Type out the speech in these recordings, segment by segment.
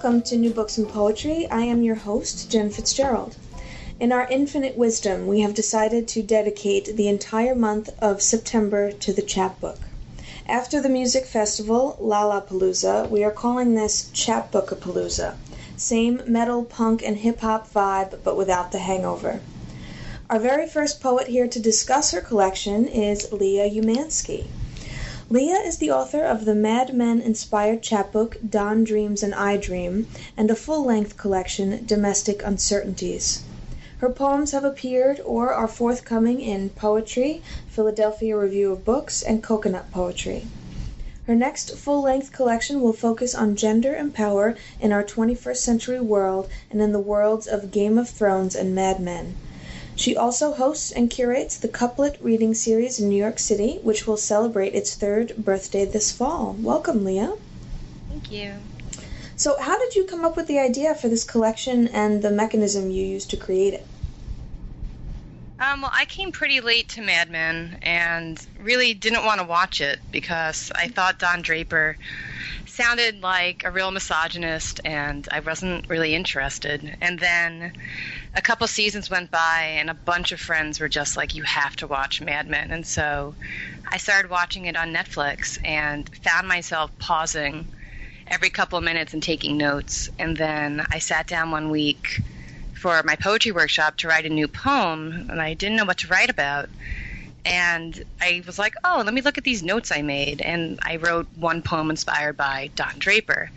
Welcome to New Books in Poetry. I am your host, Jen Fitzgerald. In our infinite wisdom, we have decided to dedicate the entire month of September to the chapbook. After the music festival, Lollapalooza, we are calling this Chapbookapalooza. Same metal, punk, and hip hop vibe, but without the hangover. Our very first poet here to discuss her collection is Leah Umansky. Leah is the author of the Mad Men inspired chapbook Don Dreams and I Dream and a full length collection, Domestic Uncertainties. Her poems have appeared or are forthcoming in Poetry, Philadelphia Review of Books, and Coconut Poetry. Her next full length collection will focus on gender and power in our 21st century world and in the worlds of Game of Thrones and Mad Men. She also hosts and curates the Couplet Reading Series in New York City, which will celebrate its third birthday this fall. Welcome, Leah. Thank you. So, how did you come up with the idea for this collection and the mechanism you used to create it? Um, well, I came pretty late to Mad Men and really didn't want to watch it because I thought Don Draper sounded like a real misogynist and I wasn't really interested. And then a couple seasons went by and a bunch of friends were just like, you have to watch Mad Men. And so I started watching it on Netflix and found myself pausing every couple of minutes and taking notes. And then I sat down one week for my poetry workshop to write a new poem and I didn't know what to write about and I was like, oh, let me look at these notes I made. And I wrote one poem inspired by Don Draper.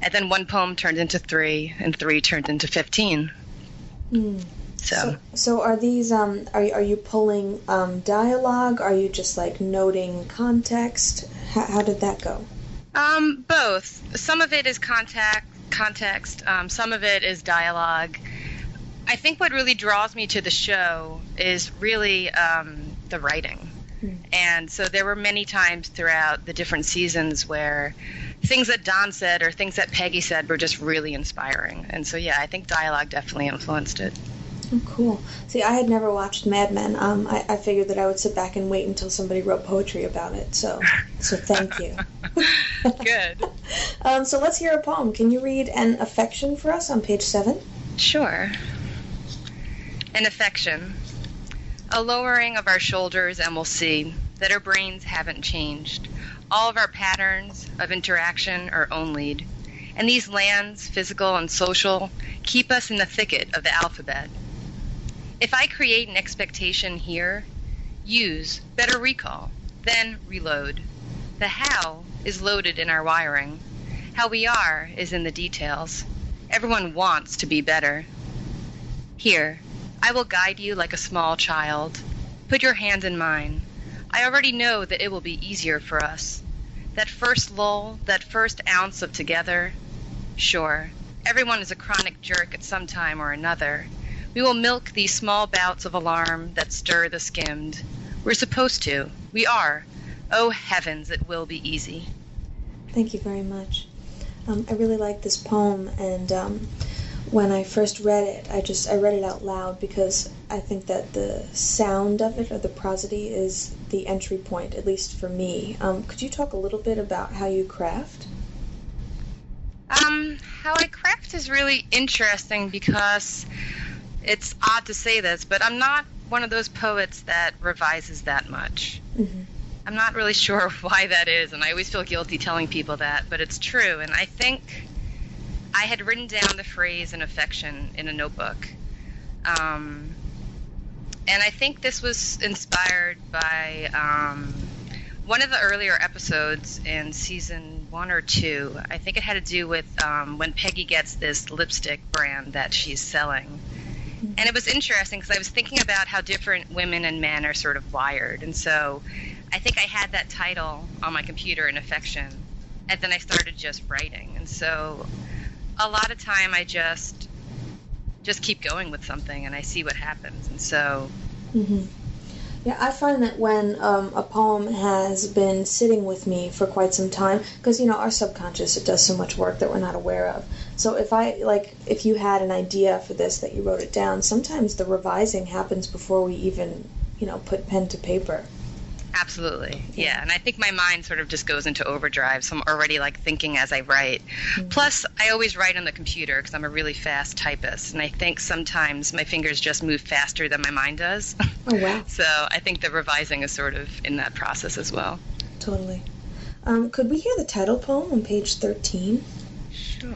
And then one poem turned into three, and three turned into 15. Mm. So. so. so, are these um are are you pulling um, dialogue? Are you just like noting context? How, how did that go? Um, both. Some of it is contact context. Um, some of it is dialogue. I think what really draws me to the show is really um, the writing. Mm. And so there were many times throughout the different seasons where things that Don said or things that Peggy said were just really inspiring. And so, yeah, I think dialogue definitely influenced it. Oh, cool. See, I had never watched Mad Men. Um, I, I figured that I would sit back and wait until somebody wrote poetry about it. So, so thank you. Good. um, so let's hear a poem. Can you read "An Affection" for us on page seven? Sure. An affection a lowering of our shoulders, and we'll see that our brains haven't changed. All of our patterns of interaction are only, and these lands, physical and social, keep us in the thicket of the alphabet. If I create an expectation here, use, better recall, then reload. The how is loaded in our wiring. How we are is in the details. Everyone wants to be better. Here, I will guide you like a small child. Put your hand in mine. I already know that it will be easier for us. That first lull, that first ounce of together. Sure, everyone is a chronic jerk at some time or another. We will milk these small bouts of alarm that stir the skimmed. We're supposed to. We are. Oh heavens, it will be easy. Thank you very much. Um, I really like this poem, and um, when I first read it, I just I read it out loud because I think that the sound of it or the prosody is the entry point, at least for me. Um, could you talk a little bit about how you craft? Um, how I craft is really interesting because it's odd to say this, but I'm not one of those poets that revises that much. Mm-hmm. I'm not really sure why that is, and I always feel guilty telling people that, but it's true. And I think I had written down the phrase "an affection" in a notebook, um, and I think this was inspired by um, one of the earlier episodes in season one or two. I think it had to do with um, when Peggy gets this lipstick brand that she's selling. Mm-hmm. And it was interesting because I was thinking about how different women and men are sort of wired. And so I think I had that title on my computer in affection. And then I started just writing. And so a lot of time I just just keep going with something and I see what happens. And so. Mm-hmm. Yeah, I find that when um, a poem has been sitting with me for quite some time, because you know our subconscious it does so much work that we're not aware of. So if I like, if you had an idea for this that you wrote it down, sometimes the revising happens before we even, you know, put pen to paper. Absolutely. Yeah. And I think my mind sort of just goes into overdrive. So I'm already like thinking as I write. Mm-hmm. Plus, I always write on the computer because I'm a really fast typist. And I think sometimes my fingers just move faster than my mind does. Oh, wow. so I think the revising is sort of in that process as well. Totally. Um, could we hear the title poem on page 13? Sure.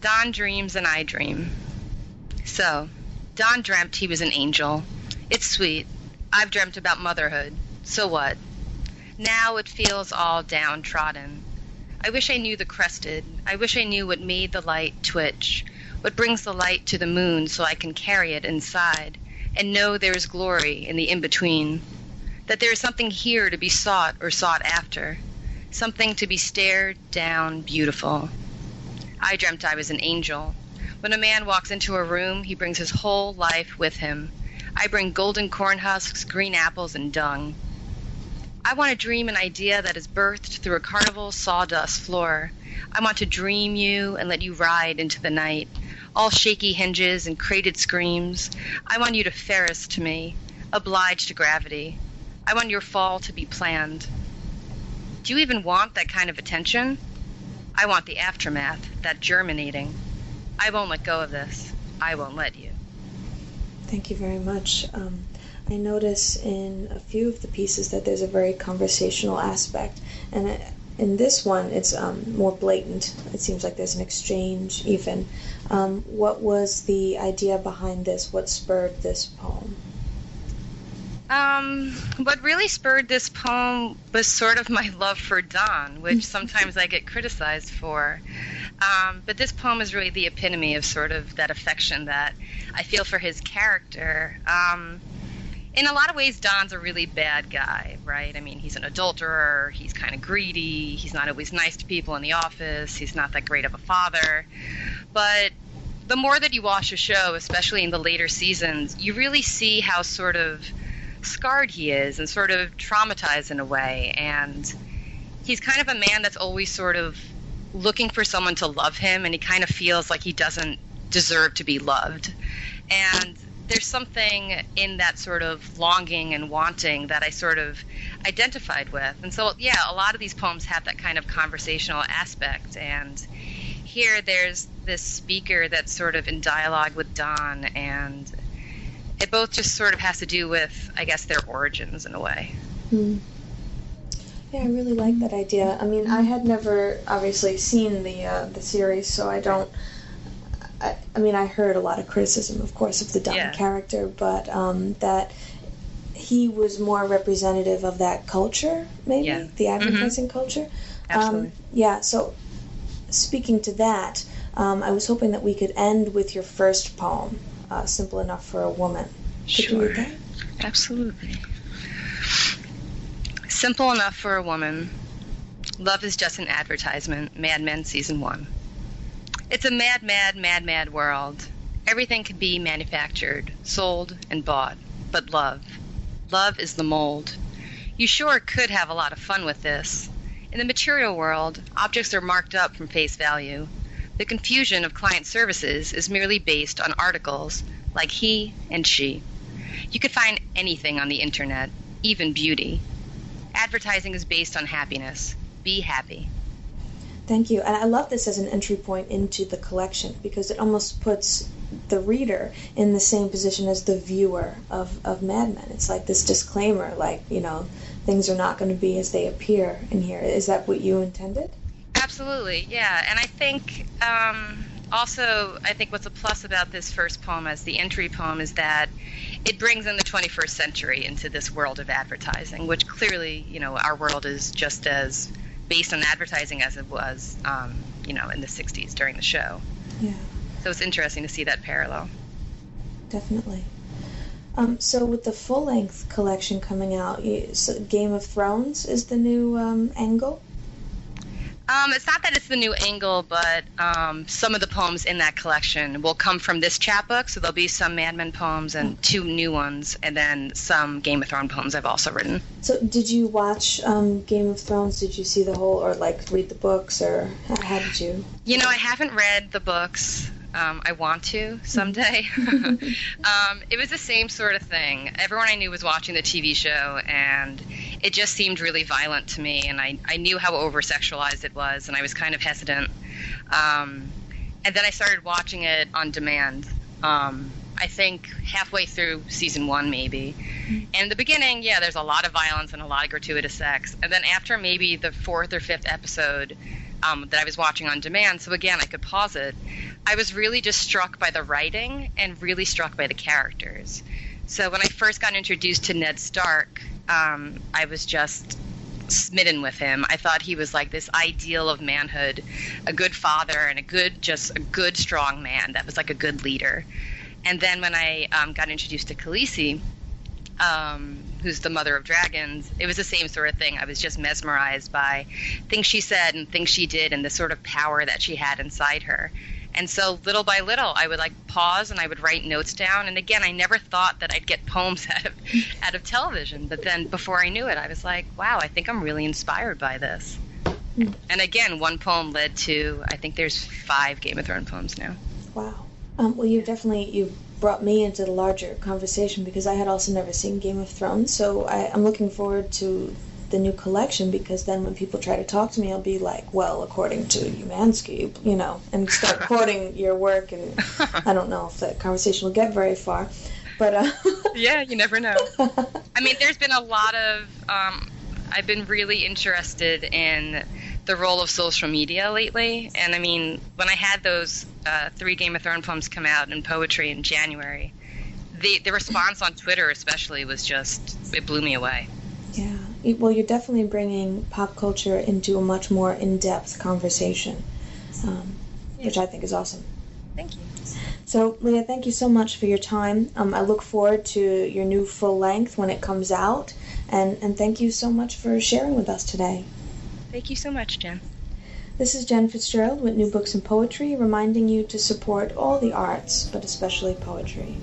Don dreams and I dream. So, Don dreamt he was an angel. It's sweet. I've dreamt about motherhood. So what? Now it feels all downtrodden. I wish I knew the crested. I wish I knew what made the light twitch, what brings the light to the moon so I can carry it inside and know there is glory in the in between. That there is something here to be sought or sought after, something to be stared down beautiful. I dreamt I was an angel. When a man walks into a room, he brings his whole life with him. I bring golden corn husks, green apples, and dung. I want to dream an idea that is birthed through a carnival sawdust floor. I want to dream you and let you ride into the night, all shaky hinges and crated screams. I want you to Ferris to me, oblige to gravity. I want your fall to be planned. Do you even want that kind of attention? I want the aftermath, that germinating. I won't let go of this. I won't let you. Thank you very much. Um, I notice in a few of the pieces that there's a very conversational aspect, and in this one, it's um, more blatant. It seems like there's an exchange, even. Um, what was the idea behind this? What spurred this poem? Um, what really spurred this poem was sort of my love for Don, which sometimes I get criticized for. Um, but this poem is really the epitome of sort of that affection that I feel for his character. Um, in a lot of ways, Don's a really bad guy, right? I mean, he's an adulterer, he's kind of greedy, he's not always nice to people in the office, he's not that great of a father. But the more that you watch a show, especially in the later seasons, you really see how sort of scarred he is and sort of traumatized in a way. And he's kind of a man that's always sort of looking for someone to love him, and he kind of feels like he doesn't deserve to be loved. And there's something in that sort of longing and wanting that I sort of identified with. And so, yeah, a lot of these poems have that kind of conversational aspect. And here there's this speaker that's sort of in dialogue with Don, and it both just sort of has to do with, I guess, their origins in a way. Mm. Yeah, I really like that idea. I mean, I had never obviously seen the uh, the series, so I don't. I, I, mean, I heard a lot of criticism, of course, of the Don yeah. character, but um, that he was more representative of that culture, maybe yeah. the mm-hmm. advertising mm-hmm. culture. Absolutely. Um, yeah. So, speaking to that, um, I was hoping that we could end with your first poem uh, simple enough for a woman. Could sure. you read that? Absolutely. Simple enough for a woman. Love is just an advertisement. Mad Men season one. It's a mad, mad, mad, mad world. Everything can be manufactured, sold, and bought. But love. Love is the mold. You sure could have a lot of fun with this. In the material world, objects are marked up from face value. The confusion of client services is merely based on articles like he and she. You could find anything on the internet, even beauty. Advertising is based on happiness. Be happy. Thank you. And I love this as an entry point into the collection because it almost puts the reader in the same position as the viewer of, of Mad Men. It's like this disclaimer, like, you know, things are not going to be as they appear in here. Is that what you intended? Absolutely, yeah. And I think um, also, I think what's a plus about this first poem as the entry poem is that it brings in the 21st century into this world of advertising, which clearly, you know, our world is just as based on advertising as it was, um, you know, in the 60s during the show. Yeah. So it's interesting to see that parallel. Definitely. Um, so with the full length collection coming out, you, so Game of Thrones is the new um, angle. Um, it's not that it's the new angle, but um, some of the poems in that collection will come from this chapbook. So there'll be some Mad Men poems and two new ones, and then some Game of Thrones poems I've also written. So did you watch um, Game of Thrones? Did you see the whole, or like read the books, or how did you? You know, I haven't read the books. Um, I want to someday. um, it was the same sort of thing. Everyone I knew was watching the TV show, and it just seemed really violent to me. And I, I knew how over sexualized it was, and I was kind of hesitant. Um, and then I started watching it on demand. Um, I think halfway through season one, maybe. And in the beginning, yeah, there's a lot of violence and a lot of gratuitous sex. And then after maybe the fourth or fifth episode, um, that I was watching on demand. So again, I could pause it. I was really just struck by the writing and really struck by the characters. So when I first got introduced to Ned Stark, um, I was just smitten with him. I thought he was like this ideal of manhood, a good father and a good, just a good, strong man that was like a good leader. And then when I um, got introduced to Khaleesi, um, who's the mother of dragons, it was the same sort of thing. I was just mesmerized by things she said and things she did and the sort of power that she had inside her. And so little by little, I would like pause and I would write notes down. And again, I never thought that I'd get poems out of out of television. But then before I knew it, I was like, wow, I think I'm really inspired by this. Mm. And again, one poem led to I think there's five Game of Thrones poems now. Wow. Um, well, you definitely you brought me into the larger conversation because I had also never seen Game of Thrones. So I, I'm looking forward to the new collection because then when people try to talk to me, I'll be like, well, according to Umansky, you know, and start quoting your work. And I don't know if that conversation will get very far. But uh... yeah, you never know. I mean, there's been a lot of. Um, I've been really interested in the role of social media lately. And I mean, when I had those uh, three Game of Thrones poems come out in poetry in January, the the response on Twitter especially was just it blew me away. Well, you're definitely bringing pop culture into a much more in-depth conversation, um, yeah. which I think is awesome. Thank you. So, Leah, thank you so much for your time. Um, I look forward to your new full length when it comes out, and, and thank you so much for sharing with us today. Thank you so much, Jen. This is Jen Fitzgerald with New Books in Poetry, reminding you to support all the arts, but especially poetry.